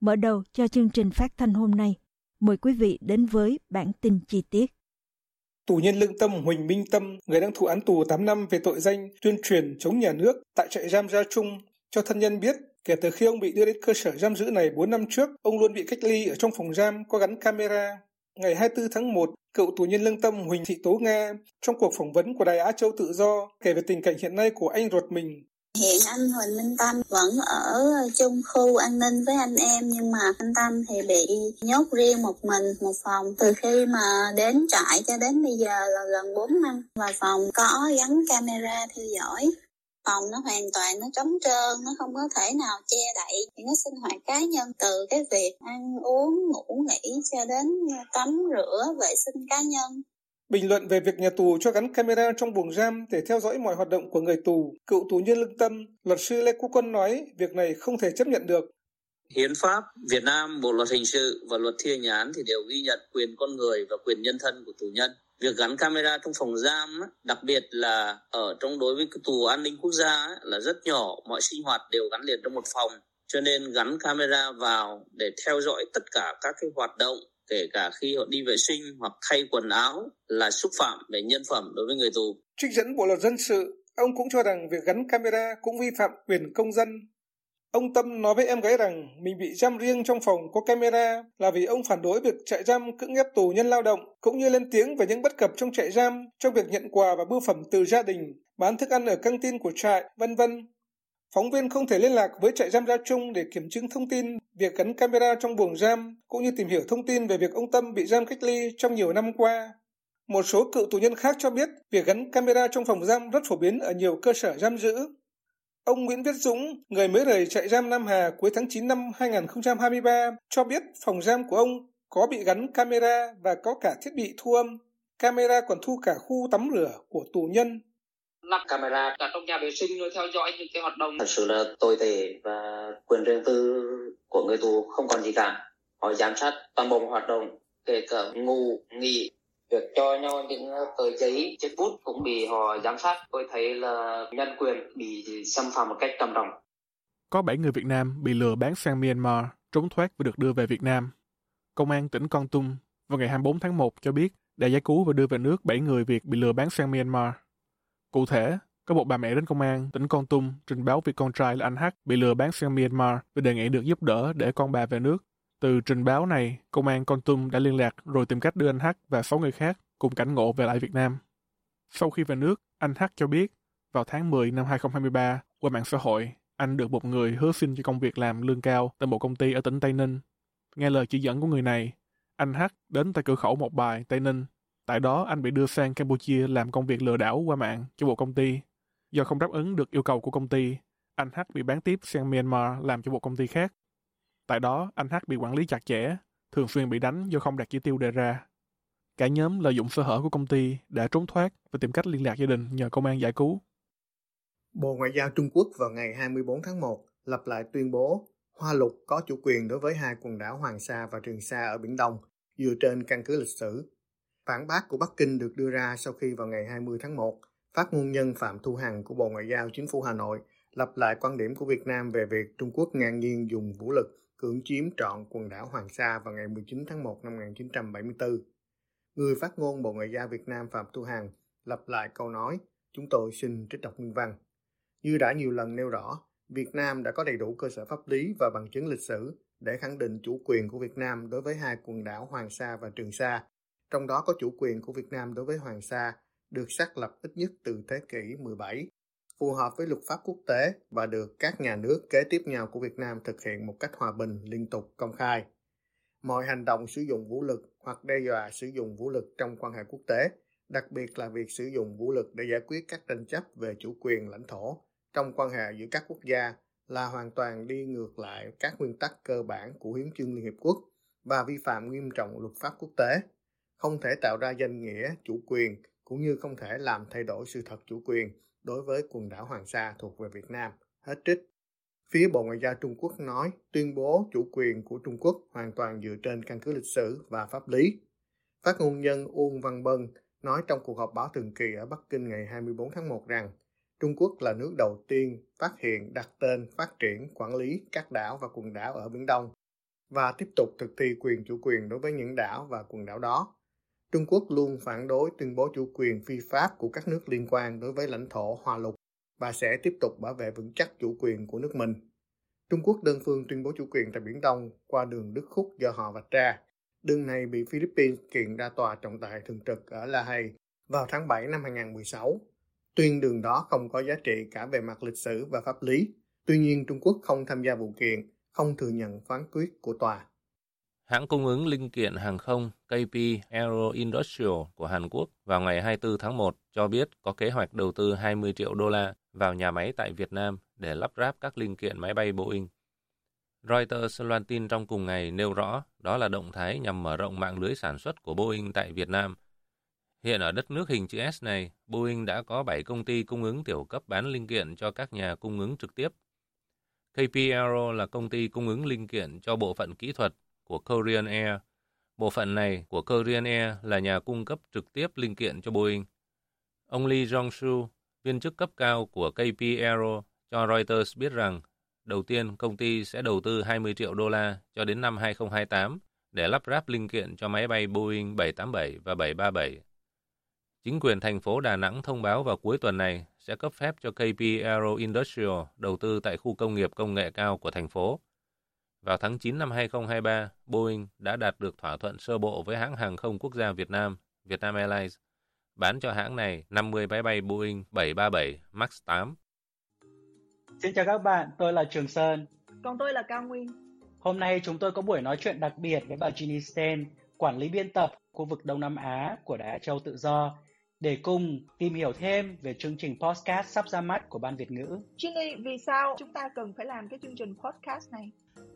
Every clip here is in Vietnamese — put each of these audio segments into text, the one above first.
Mở đầu cho chương trình phát thanh hôm nay, mời quý vị đến với bản tin chi tiết. Tù nhân lương tâm Huỳnh Minh Tâm, người đang thụ án tù 8 năm về tội danh tuyên truyền chống nhà nước tại trại giam Gia Trung, cho thân nhân biết kể từ khi ông bị đưa đến cơ sở giam giữ này 4 năm trước, ông luôn bị cách ly ở trong phòng giam có gắn camera. Ngày 24 tháng 1, cựu tù nhân lương tâm Huỳnh Thị Tố Nga trong cuộc phỏng vấn của Đài Á Châu Tự Do kể về tình cảnh hiện nay của anh ruột mình Hiện anh Huỳnh Minh Tâm vẫn ở chung khu an ninh với anh em, nhưng mà anh Tâm thì bị nhốt riêng một mình một phòng. Từ khi mà đến trại cho đến bây giờ là gần 4 năm, và phòng có gắn camera theo dõi. Phòng nó hoàn toàn nó trống trơn, nó không có thể nào che đậy những cái sinh hoạt cá nhân từ cái việc ăn uống, ngủ nghỉ cho đến tắm rửa, vệ sinh cá nhân. Bình luận về việc nhà tù cho gắn camera trong buồng giam để theo dõi mọi hoạt động của người tù, cựu tù nhân lương tâm, luật sư Lê Quốc Quân nói việc này không thể chấp nhận được. Hiến pháp Việt Nam, Bộ luật hình sự và luật thi hành án thì đều ghi nhận quyền con người và quyền nhân thân của tù nhân. Việc gắn camera trong phòng giam, đặc biệt là ở trong đối với tù an ninh quốc gia là rất nhỏ, mọi sinh hoạt đều gắn liền trong một phòng. Cho nên gắn camera vào để theo dõi tất cả các cái hoạt động kể cả khi họ đi vệ sinh hoặc thay quần áo là xúc phạm về nhân phẩm đối với người tù. Trích dẫn Bộ luật dân sự, ông cũng cho rằng việc gắn camera cũng vi phạm quyền công dân. Ông Tâm nói với em gái rằng mình bị giam riêng trong phòng có camera là vì ông phản đối việc trại giam cưỡng ép tù nhân lao động, cũng như lên tiếng về những bất cập trong trại giam trong việc nhận quà và bưu phẩm từ gia đình, bán thức ăn ở căng tin của trại, vân vân. Phóng viên không thể liên lạc với trại giam Gia Trung để kiểm chứng thông tin việc gắn camera trong buồng giam, cũng như tìm hiểu thông tin về việc ông Tâm bị giam cách ly trong nhiều năm qua. Một số cựu tù nhân khác cho biết việc gắn camera trong phòng giam rất phổ biến ở nhiều cơ sở giam giữ. Ông Nguyễn Viết Dũng, người mới rời trại giam Nam Hà cuối tháng 9 năm 2023, cho biết phòng giam của ông có bị gắn camera và có cả thiết bị thu âm. Camera còn thu cả khu tắm rửa của tù nhân lắp camera ở trong nhà vệ sinh rồi theo dõi những cái hoạt động thật sự là tồi tệ và quyền riêng tư của người tù không còn gì cả họ giám sát toàn bộ hoạt động kể cả ngủ nghỉ việc cho nhau những tờ giấy chiếc bút cũng bị họ giám sát tôi thấy là nhân quyền bị xâm phạm một cách trầm trọng có 7 người Việt Nam bị lừa bán sang Myanmar trốn thoát và được đưa về Việt Nam. Công an tỉnh Con Tum vào ngày 24 tháng 1 cho biết đã giải cứu và đưa về nước 7 người Việt bị lừa bán sang Myanmar. Cụ thể, có một bà mẹ đến công an tỉnh Con Tum trình báo việc con trai là anh H bị lừa bán sang Myanmar và đề nghị được giúp đỡ để con bà về nước. Từ trình báo này, công an Con Tum đã liên lạc rồi tìm cách đưa anh H và 6 người khác cùng cảnh ngộ về lại Việt Nam. Sau khi về nước, anh H cho biết vào tháng 10 năm 2023, qua mạng xã hội, anh được một người hứa xin cho công việc làm lương cao tại một công ty ở tỉnh Tây Ninh. Nghe lời chỉ dẫn của người này, anh H đến tại cửa khẩu một bài Tây Ninh Tại đó anh bị đưa sang Campuchia làm công việc lừa đảo qua mạng cho một công ty. Do không đáp ứng được yêu cầu của công ty, anh H bị bán tiếp sang Myanmar làm cho một công ty khác. Tại đó, anh H bị quản lý chặt chẽ, thường xuyên bị đánh do không đạt chỉ tiêu đề ra. Cả nhóm lợi dụng sơ hở của công ty đã trốn thoát và tìm cách liên lạc gia đình nhờ công an giải cứu. Bộ Ngoại giao Trung Quốc vào ngày 24 tháng 1 lập lại tuyên bố Hoa Lục có chủ quyền đối với hai quần đảo Hoàng Sa và Trường Sa ở Biển Đông dựa trên căn cứ lịch sử Phản bác của Bắc Kinh được đưa ra sau khi vào ngày 20 tháng 1, phát ngôn nhân Phạm Thu Hằng của Bộ Ngoại giao Chính phủ Hà Nội lặp lại quan điểm của Việt Nam về việc Trung Quốc ngang nhiên dùng vũ lực cưỡng chiếm trọn quần đảo Hoàng Sa vào ngày 19 tháng 1 năm 1974. Người phát ngôn Bộ Ngoại giao Việt Nam Phạm Thu Hằng lặp lại câu nói, chúng tôi xin trích đọc nguyên văn. Như đã nhiều lần nêu rõ, Việt Nam đã có đầy đủ cơ sở pháp lý và bằng chứng lịch sử để khẳng định chủ quyền của Việt Nam đối với hai quần đảo Hoàng Sa và Trường Sa, trong đó có chủ quyền của Việt Nam đối với Hoàng Sa được xác lập ít nhất từ thế kỷ 17, phù hợp với luật pháp quốc tế và được các nhà nước kế tiếp nhau của Việt Nam thực hiện một cách hòa bình, liên tục, công khai. Mọi hành động sử dụng vũ lực hoặc đe dọa sử dụng vũ lực trong quan hệ quốc tế, đặc biệt là việc sử dụng vũ lực để giải quyết các tranh chấp về chủ quyền lãnh thổ trong quan hệ giữa các quốc gia là hoàn toàn đi ngược lại các nguyên tắc cơ bản của Hiến chương Liên Hiệp Quốc và vi phạm nghiêm trọng luật pháp quốc tế, không thể tạo ra danh nghĩa chủ quyền cũng như không thể làm thay đổi sự thật chủ quyền đối với quần đảo Hoàng Sa thuộc về Việt Nam. Hết trích. Phía Bộ Ngoại giao Trung Quốc nói tuyên bố chủ quyền của Trung Quốc hoàn toàn dựa trên căn cứ lịch sử và pháp lý. Phát ngôn nhân Uông Văn Bân nói trong cuộc họp báo thường kỳ ở Bắc Kinh ngày 24 tháng 1 rằng Trung Quốc là nước đầu tiên phát hiện, đặt tên, phát triển, quản lý các đảo và quần đảo ở Biển Đông và tiếp tục thực thi quyền chủ quyền đối với những đảo và quần đảo đó. Trung Quốc luôn phản đối tuyên bố chủ quyền phi pháp của các nước liên quan đối với lãnh thổ Hoa Lục và sẽ tiếp tục bảo vệ vững chắc chủ quyền của nước mình. Trung Quốc đơn phương tuyên bố chủ quyền tại Biển Đông qua đường Đức Khúc do họ vạch ra. Đường này bị Philippines kiện ra tòa trọng tài thường trực ở La Hay vào tháng 7 năm 2016 Tuyên đường đó không có giá trị cả về mặt lịch sử và pháp lý. Tuy nhiên, Trung Quốc không tham gia vụ kiện, không thừa nhận phán quyết của tòa. Hãng cung ứng linh kiện hàng không KP Aero Industrial của Hàn Quốc vào ngày 24 tháng 1 cho biết có kế hoạch đầu tư 20 triệu đô la vào nhà máy tại Việt Nam để lắp ráp các linh kiện máy bay Boeing. Reuters loan tin trong cùng ngày nêu rõ đó là động thái nhằm mở rộng mạng lưới sản xuất của Boeing tại Việt Nam – Hiện ở đất nước hình chữ S này, Boeing đã có 7 công ty cung ứng tiểu cấp bán linh kiện cho các nhà cung ứng trực tiếp. KP Aero là công ty cung ứng linh kiện cho bộ phận kỹ thuật của Korean Air. Bộ phận này của Korean Air là nhà cung cấp trực tiếp linh kiện cho Boeing. Ông Lee Jong-su, viên chức cấp cao của KP Aero, cho Reuters biết rằng đầu tiên công ty sẽ đầu tư 20 triệu đô la cho đến năm 2028 để lắp ráp linh kiện cho máy bay Boeing 787 và 737 Chính quyền thành phố Đà Nẵng thông báo vào cuối tuần này sẽ cấp phép cho KP Aero Industrial đầu tư tại khu công nghiệp công nghệ cao của thành phố. Vào tháng 9 năm 2023, Boeing đã đạt được thỏa thuận sơ bộ với hãng hàng không quốc gia Việt Nam, Vietnam Airlines, bán cho hãng này 50 máy bay Boeing 737 MAX 8. Xin chào các bạn, tôi là Trường Sơn. Còn tôi là Cao Nguyên. Hôm nay chúng tôi có buổi nói chuyện đặc biệt với bà Ginny Sten, quản lý biên tập khu vực Đông Nam Á của Đài Châu Tự Do để cùng tìm hiểu thêm về chương trình podcast sắp ra mắt của Ban Việt ngữ. Ginny, vì sao chúng ta cần phải làm cái chương trình podcast này?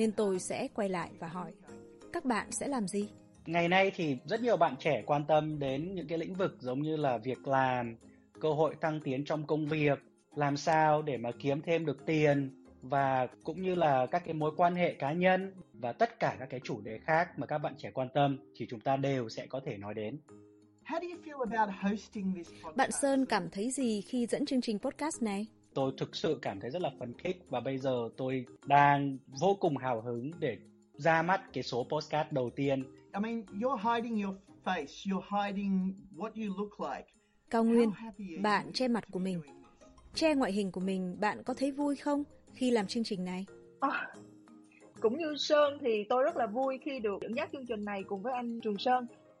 nên tôi sẽ quay lại và hỏi, các bạn sẽ làm gì? Ngày nay thì rất nhiều bạn trẻ quan tâm đến những cái lĩnh vực giống như là việc làm, cơ hội thăng tiến trong công việc, làm sao để mà kiếm thêm được tiền và cũng như là các cái mối quan hệ cá nhân và tất cả các cái chủ đề khác mà các bạn trẻ quan tâm thì chúng ta đều sẽ có thể nói đến. Bạn Sơn cảm thấy gì khi dẫn chương trình podcast này? Tôi thực sự cảm thấy rất là phấn khích và bây giờ tôi đang vô cùng hào hứng để ra mắt cái số podcast đầu tiên. I mean, you're hiding your face, you're hiding what you look like. Cao Nguyên, bạn che mặt của mình. Che ngoại hình của mình, bạn có thấy vui không khi làm chương trình này? À, cũng như Sơn thì tôi rất là vui khi được dẫn dắt chương trình này cùng với anh Trường Sơn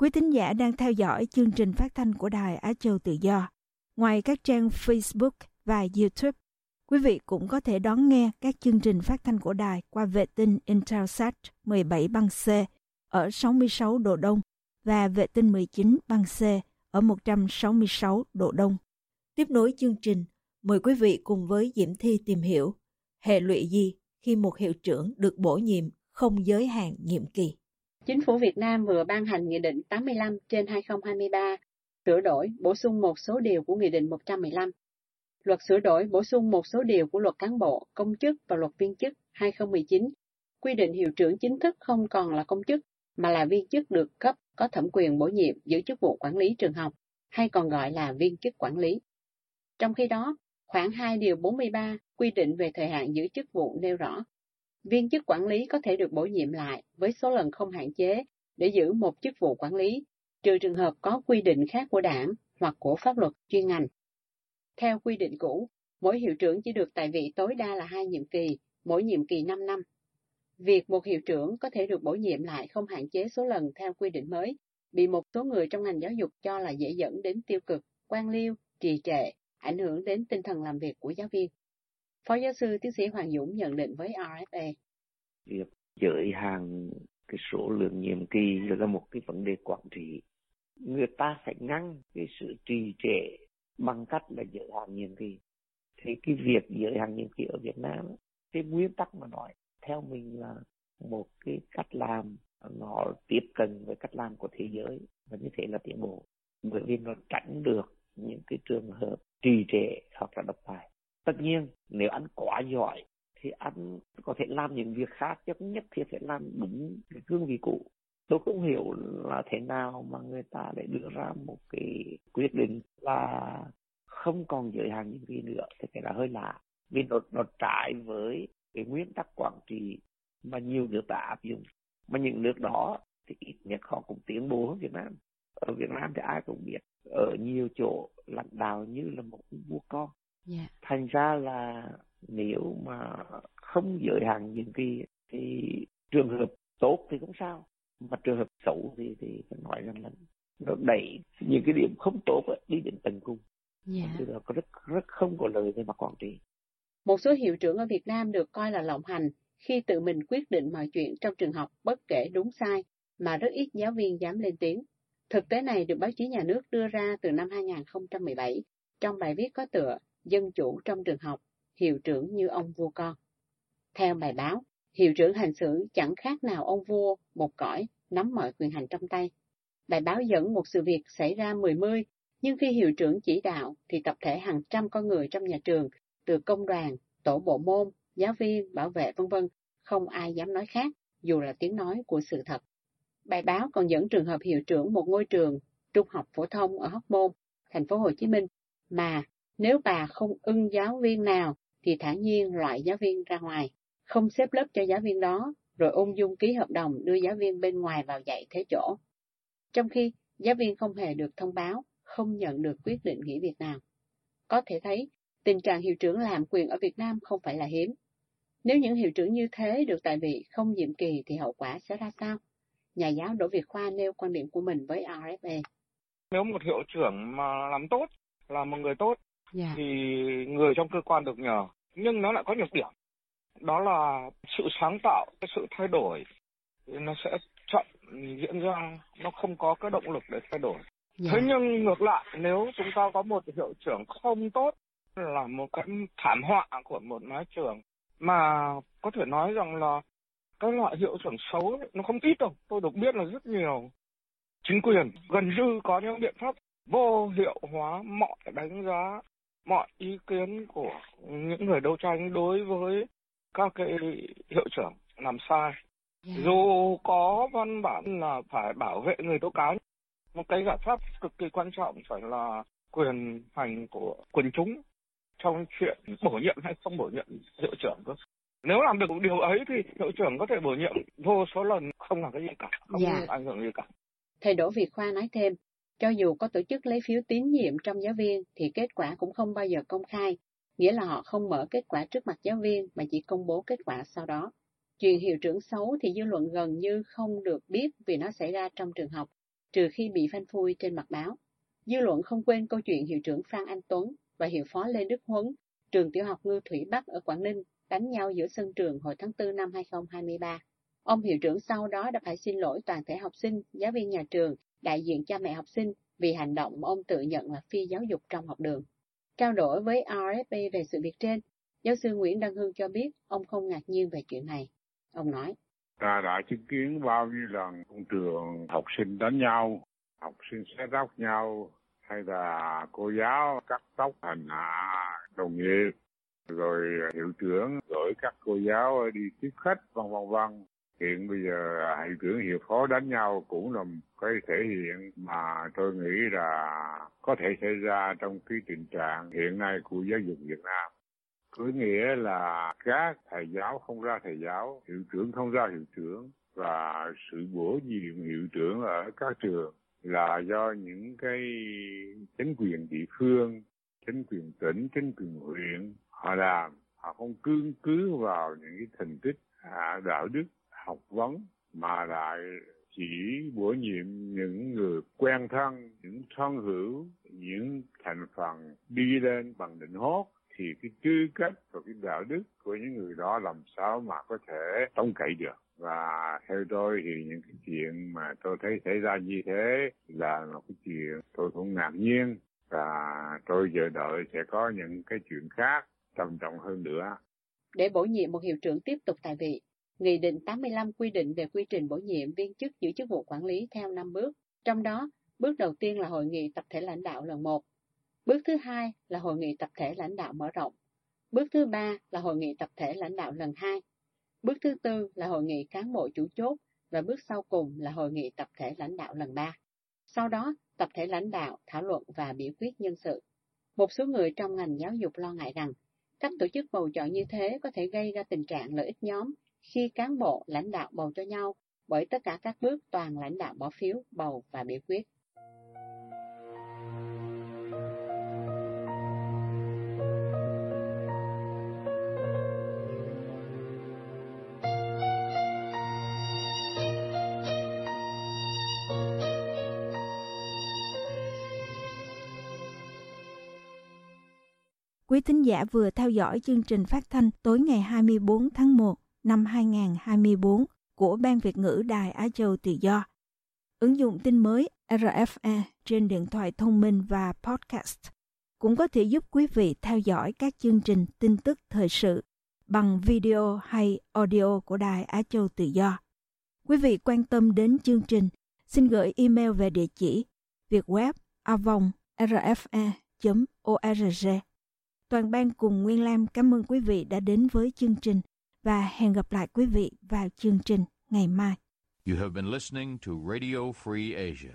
Quý tín giả đang theo dõi chương trình phát thanh của Đài Á Châu Tự Do. Ngoài các trang Facebook và YouTube, quý vị cũng có thể đón nghe các chương trình phát thanh của đài qua vệ tinh Intelsat 17 băng C ở 66 độ Đông và vệ tinh 19 băng C ở 166 độ Đông. Tiếp nối chương trình, mời quý vị cùng với Diễm Thi tìm hiểu hệ lụy gì khi một hiệu trưởng được bổ nhiệm không giới hạn nhiệm kỳ. Chính phủ Việt Nam vừa ban hành Nghị định 85 trên 2023, sửa đổi, bổ sung một số điều của Nghị định 115. Luật sửa đổi, bổ sung một số điều của Luật Cán bộ, Công chức và Luật Viên chức 2019, quy định hiệu trưởng chính thức không còn là công chức, mà là viên chức được cấp có thẩm quyền bổ nhiệm giữ chức vụ quản lý trường học, hay còn gọi là viên chức quản lý. Trong khi đó, khoảng 2 điều 43 quy định về thời hạn giữ chức vụ nêu rõ, viên chức quản lý có thể được bổ nhiệm lại với số lần không hạn chế để giữ một chức vụ quản lý, trừ trường hợp có quy định khác của đảng hoặc của pháp luật chuyên ngành. Theo quy định cũ, mỗi hiệu trưởng chỉ được tại vị tối đa là hai nhiệm kỳ, mỗi nhiệm kỳ 5 năm. Việc một hiệu trưởng có thể được bổ nhiệm lại không hạn chế số lần theo quy định mới, bị một số người trong ngành giáo dục cho là dễ dẫn đến tiêu cực, quan liêu, trì trệ, ảnh hưởng đến tinh thần làm việc của giáo viên. Phó giáo sư tiến sĩ Hoàng Dũng nhận định với RFA. Việc giới hạn cái số lượng nhiệm kỳ là một cái vấn đề quản trị. Người ta phải ngăn cái sự trì trệ bằng cách là giới hạn nhiệm kỳ. Thì cái việc giới hạn nhiệm kỳ ở Việt Nam, cái nguyên tắc mà nói, theo mình là một cái cách làm nó tiếp cận với cách làm của thế giới và như thế là tiến bộ bởi vì nó tránh được những cái trường hợp trì trệ hoặc là độc tài tất nhiên, nếu anh quá giỏi thì anh có thể làm những việc khác, chứ không nhất thiết phải làm đúng cái cương vị cũ. Tôi không hiểu là thế nào mà người ta lại đưa ra một cái quyết định là không còn giới hạn những gì nữa, thì cái là hơi lạ. Vì nó nó trái với cái nguyên tắc quản trị mà nhiều nước đã áp dụng. Mà những nước đó thì ít nhất họ cũng tiến bộ hơn Việt Nam. Ở Việt Nam thì ai cũng biết, ở nhiều chỗ lãnh đạo như là một vua con yeah. Dạ. thành ra là nếu mà không giới hạn những cái thì trường hợp tốt thì cũng sao mà trường hợp xấu thì thì phải nói rằng là nó đẩy những cái điểm không tốt ấy, đi đến tận cùng yeah. Dạ. thì có rất rất không có lời về mặt quản trị một số hiệu trưởng ở Việt Nam được coi là lộng hành khi tự mình quyết định mọi chuyện trong trường học bất kể đúng sai, mà rất ít giáo viên dám lên tiếng. Thực tế này được báo chí nhà nước đưa ra từ năm 2017 trong bài viết có tựa Dân chủ trong trường học, hiệu trưởng như ông vua con. Theo bài báo, hiệu trưởng hành xử chẳng khác nào ông vua, một cõi, nắm mọi quyền hành trong tay. Bài báo dẫn một sự việc xảy ra mười mươi, nhưng khi hiệu trưởng chỉ đạo thì tập thể hàng trăm con người trong nhà trường, từ công đoàn, tổ bộ môn, giáo viên, bảo vệ vân vân, không ai dám nói khác, dù là tiếng nói của sự thật. Bài báo còn dẫn trường hợp hiệu trưởng một ngôi trường trung học phổ thông ở Hóc Môn, thành phố Hồ Chí Minh, mà nếu bà không ưng giáo viên nào thì thản nhiên loại giáo viên ra ngoài, không xếp lớp cho giáo viên đó, rồi ung dung ký hợp đồng đưa giáo viên bên ngoài vào dạy thế chỗ. Trong khi giáo viên không hề được thông báo, không nhận được quyết định nghỉ việc nào. Có thể thấy, tình trạng hiệu trưởng làm quyền ở Việt Nam không phải là hiếm. Nếu những hiệu trưởng như thế được tại vị không nhiệm kỳ thì hậu quả sẽ ra sao? Nhà giáo Đỗ Việt Khoa nêu quan điểm của mình với RFA. Nếu một hiệu trưởng mà làm tốt, là một người tốt, yeah. Dạ. thì người trong cơ quan được nhờ. Nhưng nó lại có nhược điểm. Đó là sự sáng tạo, cái sự thay đổi nó sẽ chậm diễn ra, nó không có cái động lực để thay đổi. Yeah. Dạ. Thế nhưng ngược lại, nếu chúng ta có một hiệu trưởng không tốt là một cái thảm họa của một mái trường mà có thể nói rằng là cái loại hiệu trưởng xấu ấy, nó không ít đâu tôi được biết là rất nhiều chính quyền gần như có những biện pháp vô hiệu hóa mọi đánh giá mọi ý kiến của những người đấu tranh đối với các cái hiệu trưởng làm sai yeah. Dạ. dù có văn bản là phải bảo vệ người tố cáo một cái giải pháp cực kỳ quan trọng phải là quyền hành của quần chúng trong chuyện bổ nhiệm hay không bổ nhiệm hiệu trưởng cơ nếu làm được điều ấy thì hiệu trưởng có thể bổ nhiệm vô số lần không làm cái gì cả không yeah. Dạ. ảnh hưởng gì cả thầy đỗ việt khoa nói thêm cho dù có tổ chức lấy phiếu tín nhiệm trong giáo viên thì kết quả cũng không bao giờ công khai, nghĩa là họ không mở kết quả trước mặt giáo viên mà chỉ công bố kết quả sau đó. Chuyện hiệu trưởng xấu thì dư luận gần như không được biết vì nó xảy ra trong trường học, trừ khi bị phanh phui trên mặt báo. Dư luận không quên câu chuyện hiệu trưởng Phan Anh Tuấn và hiệu phó Lê Đức Huấn, trường tiểu học Ngư Thủy Bắc ở Quảng Ninh, đánh nhau giữa sân trường hồi tháng 4 năm 2023. Ông hiệu trưởng sau đó đã phải xin lỗi toàn thể học sinh, giáo viên nhà trường đại diện cha mẹ học sinh vì hành động mà ông tự nhận là phi giáo dục trong học đường. Trao đổi với RFP về sự việc trên, giáo sư Nguyễn Đăng Hương cho biết ông không ngạc nhiên về chuyện này. Ông nói, Ta đã chứng kiến bao nhiêu lần trường học sinh đánh nhau, học sinh xé tóc nhau, hay là cô giáo cắt tóc hành hạ đồng nghiệp, rồi hiệu trưởng gửi các cô giáo đi tiếp khách, vân vân vân hiện bây giờ hiệu trưởng hiệu phó đánh nhau cũng là một cái thể hiện mà tôi nghĩ là có thể xảy ra trong cái tình trạng hiện nay của giáo dục Việt Nam. Có nghĩa là các thầy giáo không ra thầy giáo hiệu trưởng không ra hiệu trưởng và sự bổ nhiệm hiệu trưởng ở các trường là do những cái chính quyền địa phương chính quyền tỉnh chính quyền huyện họ làm. Họ không cương cứ vào những cái thành tích à, đạo đức học vấn mà lại chỉ bổ nhiệm những người quen thân, những thân hữu, những thành phần đi lên bằng định hốt thì cái tư cách và cái đạo đức của những người đó làm sao mà có thể trông cậy được. Và theo tôi thì những cái chuyện mà tôi thấy xảy ra như thế là một cái chuyện tôi cũng ngạc nhiên. Và tôi chờ đợi sẽ có những cái chuyện khác trầm trọng hơn nữa. Để bổ nhiệm một hiệu trưởng tiếp tục tại vị, Nghị định 85 quy định về quy trình bổ nhiệm viên chức giữ chức vụ quản lý theo 5 bước, trong đó bước đầu tiên là hội nghị tập thể lãnh đạo lần 1, bước thứ hai là hội nghị tập thể lãnh đạo mở rộng, bước thứ ba là hội nghị tập thể lãnh đạo lần 2, bước thứ tư là hội nghị cán bộ chủ chốt. Và bước sau cùng là hội nghị tập thể lãnh đạo lần 3. Sau đó, tập thể lãnh đạo thảo luận và biểu quyết nhân sự. Một số người trong ngành giáo dục lo ngại rằng cách tổ chức bầu chọn như thế có thể gây ra tình trạng lợi ích nhóm khi cán bộ lãnh đạo bầu cho nhau bởi tất cả các bước toàn lãnh đạo bỏ phiếu, bầu và biểu quyết. Quý thính giả vừa theo dõi chương trình phát thanh tối ngày 24 tháng 1 năm 2024 của Ban Việt ngữ Đài Á Châu Tự Do. Ứng dụng tin mới RFA trên điện thoại thông minh và podcast cũng có thể giúp quý vị theo dõi các chương trình tin tức thời sự bằng video hay audio của Đài Á Châu Tự Do. Quý vị quan tâm đến chương trình, xin gửi email về địa chỉ việt web rfa.org. Toàn ban cùng Nguyên Lam cảm ơn quý vị đã đến với chương trình và hẹn gặp lại quý vị vào chương trình ngày mai. You have been listening to Radio Free Asia.